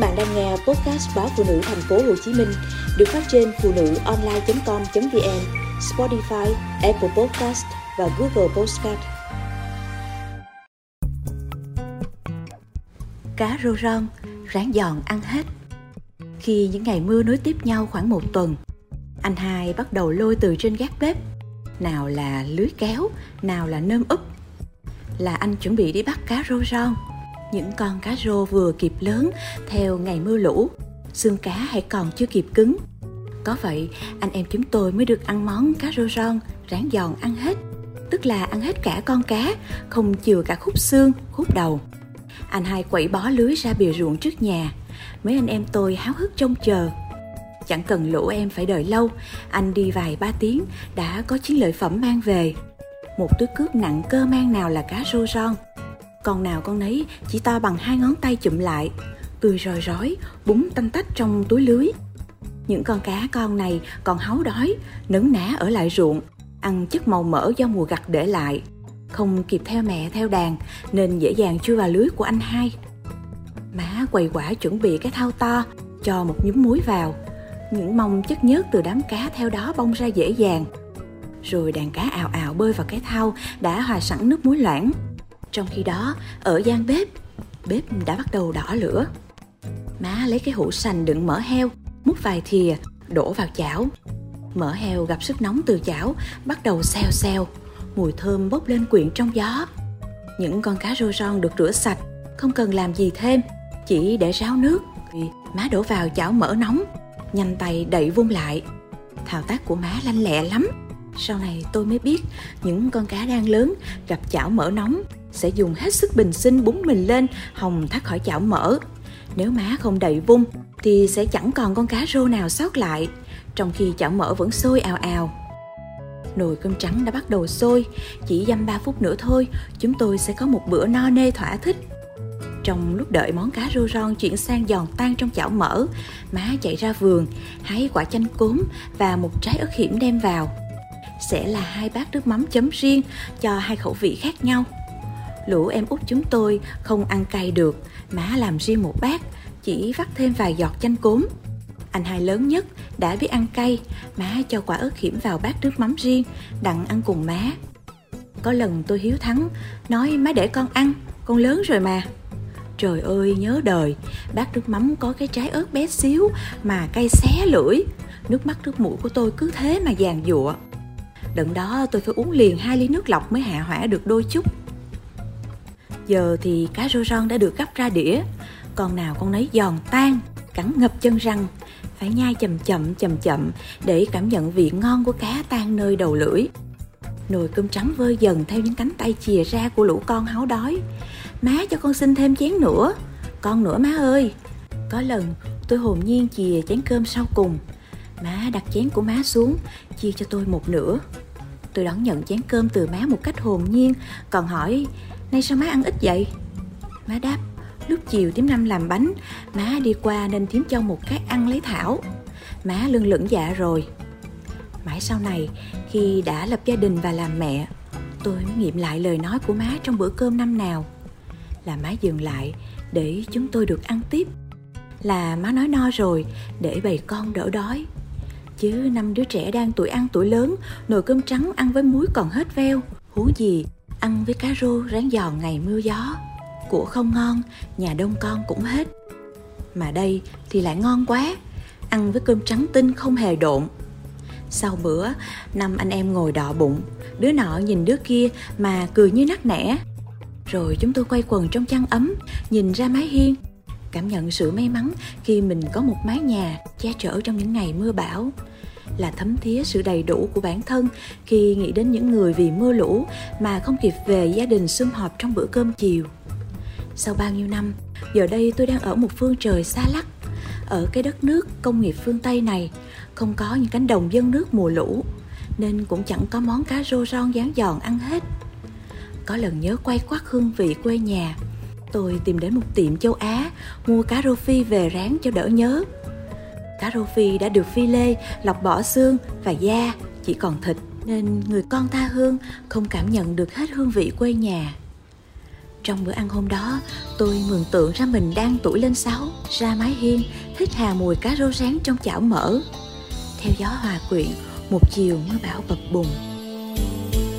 bạn đang nghe podcast báo phụ nữ thành phố Hồ Chí Minh được phát trên phụ nữ online.com.vn, Spotify, Apple Podcast và Google Podcast. Cá rô ron, ráng giòn ăn hết. Khi những ngày mưa nối tiếp nhau khoảng một tuần, anh hai bắt đầu lôi từ trên gác bếp. Nào là lưới kéo, nào là nơm úp. Là anh chuẩn bị đi bắt cá rô ron những con cá rô vừa kịp lớn theo ngày mưa lũ. Xương cá hãy còn chưa kịp cứng. Có vậy, anh em chúng tôi mới được ăn món cá rô ron, rán giòn ăn hết. Tức là ăn hết cả con cá, không chừa cả khúc xương, khúc đầu. Anh hai quẩy bó lưới ra bìa ruộng trước nhà. Mấy anh em tôi háo hức trông chờ. Chẳng cần lũ em phải đợi lâu, anh đi vài ba tiếng đã có chiến lợi phẩm mang về. Một túi cước nặng cơ mang nào là cá rô ron con nào con nấy, chỉ to bằng hai ngón tay chụm lại. Tươi roi rói, búng tanh tách trong túi lưới. Những con cá con này còn háu đói, nấn nã ở lại ruộng, ăn chất màu mỡ do mùa gặt để lại. Không kịp theo mẹ, theo đàn, nên dễ dàng chui vào lưới của anh hai. Má quầy quả chuẩn bị cái thau to, cho một nhúm muối vào. Những mông chất nhớt từ đám cá theo đó bong ra dễ dàng. Rồi đàn cá ào ào bơi vào cái thau đã hòa sẵn nước muối loãng trong khi đó, ở gian bếp, bếp đã bắt đầu đỏ lửa. Má lấy cái hũ sành đựng mỡ heo, múc vài thìa, đổ vào chảo. Mỡ heo gặp sức nóng từ chảo, bắt đầu xèo xèo, mùi thơm bốc lên quyện trong gió. Những con cá rô ron được rửa sạch, không cần làm gì thêm, chỉ để ráo nước. Má đổ vào chảo mỡ nóng, nhanh tay đậy vung lại. Thao tác của má lanh lẹ lắm. Sau này tôi mới biết những con cá đang lớn gặp chảo mỡ nóng sẽ dùng hết sức bình sinh búng mình lên hồng thoát khỏi chảo mỡ. Nếu má không đậy vung thì sẽ chẳng còn con cá rô nào sót lại, trong khi chảo mỡ vẫn sôi ào ào. Nồi cơm trắng đã bắt đầu sôi, chỉ dăm ba phút nữa thôi, chúng tôi sẽ có một bữa no nê thỏa thích. Trong lúc đợi món cá rô ron chuyển sang giòn tan trong chảo mỡ, má chạy ra vườn, hái quả chanh cốm và một trái ớt hiểm đem vào sẽ là hai bát nước mắm chấm riêng cho hai khẩu vị khác nhau. Lũ em út chúng tôi không ăn cay được, má làm riêng một bát, chỉ vắt thêm vài giọt chanh cốm. Anh hai lớn nhất đã biết ăn cay, má cho quả ớt hiểm vào bát nước mắm riêng, đặng ăn cùng má. Có lần tôi hiếu thắng, nói má để con ăn, con lớn rồi mà. Trời ơi, nhớ đời, bát nước mắm có cái trái ớt bé xíu mà cay xé lưỡi. Nước mắt, nước mũi của tôi cứ thế mà giàn giụa đợt đó tôi phải uống liền hai ly nước lọc mới hạ hỏa được đôi chút. Giờ thì cá rô ron đã được gấp ra đĩa. Con nào con nấy giòn tan, Cắn ngập chân răng. Phải nhai chậm chậm chậm chậm Để cảm nhận vị ngon của cá tan nơi đầu lưỡi. Nồi cơm trắng vơi dần theo những cánh tay chìa ra của lũ con háu đói. Má cho con xin thêm chén nữa. Con nữa, má ơi. Có lần tôi hồn nhiên chìa chén cơm sau cùng. Má đặt chén của má xuống, Chia cho tôi một nửa. Tôi đón nhận chén cơm từ má một cách hồn nhiên Còn hỏi Nay sao má ăn ít vậy? Má đáp, lúc chiều tím năm làm bánh, má đi qua nên tím cho một cái ăn lấy thảo. Má lưng lửng dạ rồi. Mãi sau này, khi đã lập gia đình và làm mẹ, tôi mới nghiệm lại lời nói của má trong bữa cơm năm nào. Là má dừng lại để chúng tôi được ăn tiếp. Là má nói no rồi để bầy con đỡ đói. Chứ năm đứa trẻ đang tuổi ăn tuổi lớn, nồi cơm trắng ăn với muối còn hết veo. Huống gì ăn với cá rô rán giòn ngày mưa gió. Của không ngon nhà đông con cũng hết. Mà đây thì lại ngon quá ăn với cơm trắng tinh không hề độn. Sau bữa năm anh em ngồi đọ bụng đứa nọ nhìn đứa kia mà cười như nắc nẻ. Rồi chúng tôi quay quần trong chăn ấm nhìn ra mái hiên. Cảm nhận sự may mắn khi mình có một mái nhà che chở trong những ngày mưa bão là thấm thía sự đầy đủ của bản thân khi nghĩ đến những người vì mưa lũ mà không kịp về gia đình sum họp trong bữa cơm chiều. Sau bao nhiêu năm, giờ đây tôi đang ở một phương trời xa lắc. Ở cái đất nước công nghiệp phương Tây này, không có những cánh đồng dân nước mùa lũ, nên cũng chẳng có món cá rô ron dán giòn ăn hết. Có lần nhớ quay quắt hương vị quê nhà, tôi tìm đến một tiệm châu Á mua cá rô phi về rán cho đỡ nhớ Cá rô phi đã được phi lê, lọc bỏ xương và da, chỉ còn thịt nên người con tha hương không cảm nhận được hết hương vị quê nhà. trong bữa ăn hôm đó tôi mường tượng ra mình đang tuổi lên sáu ra mái hiên hít hà mùi cá rô rán trong chảo mỡ theo gió hòa quyện một chiều mưa bão bập bùng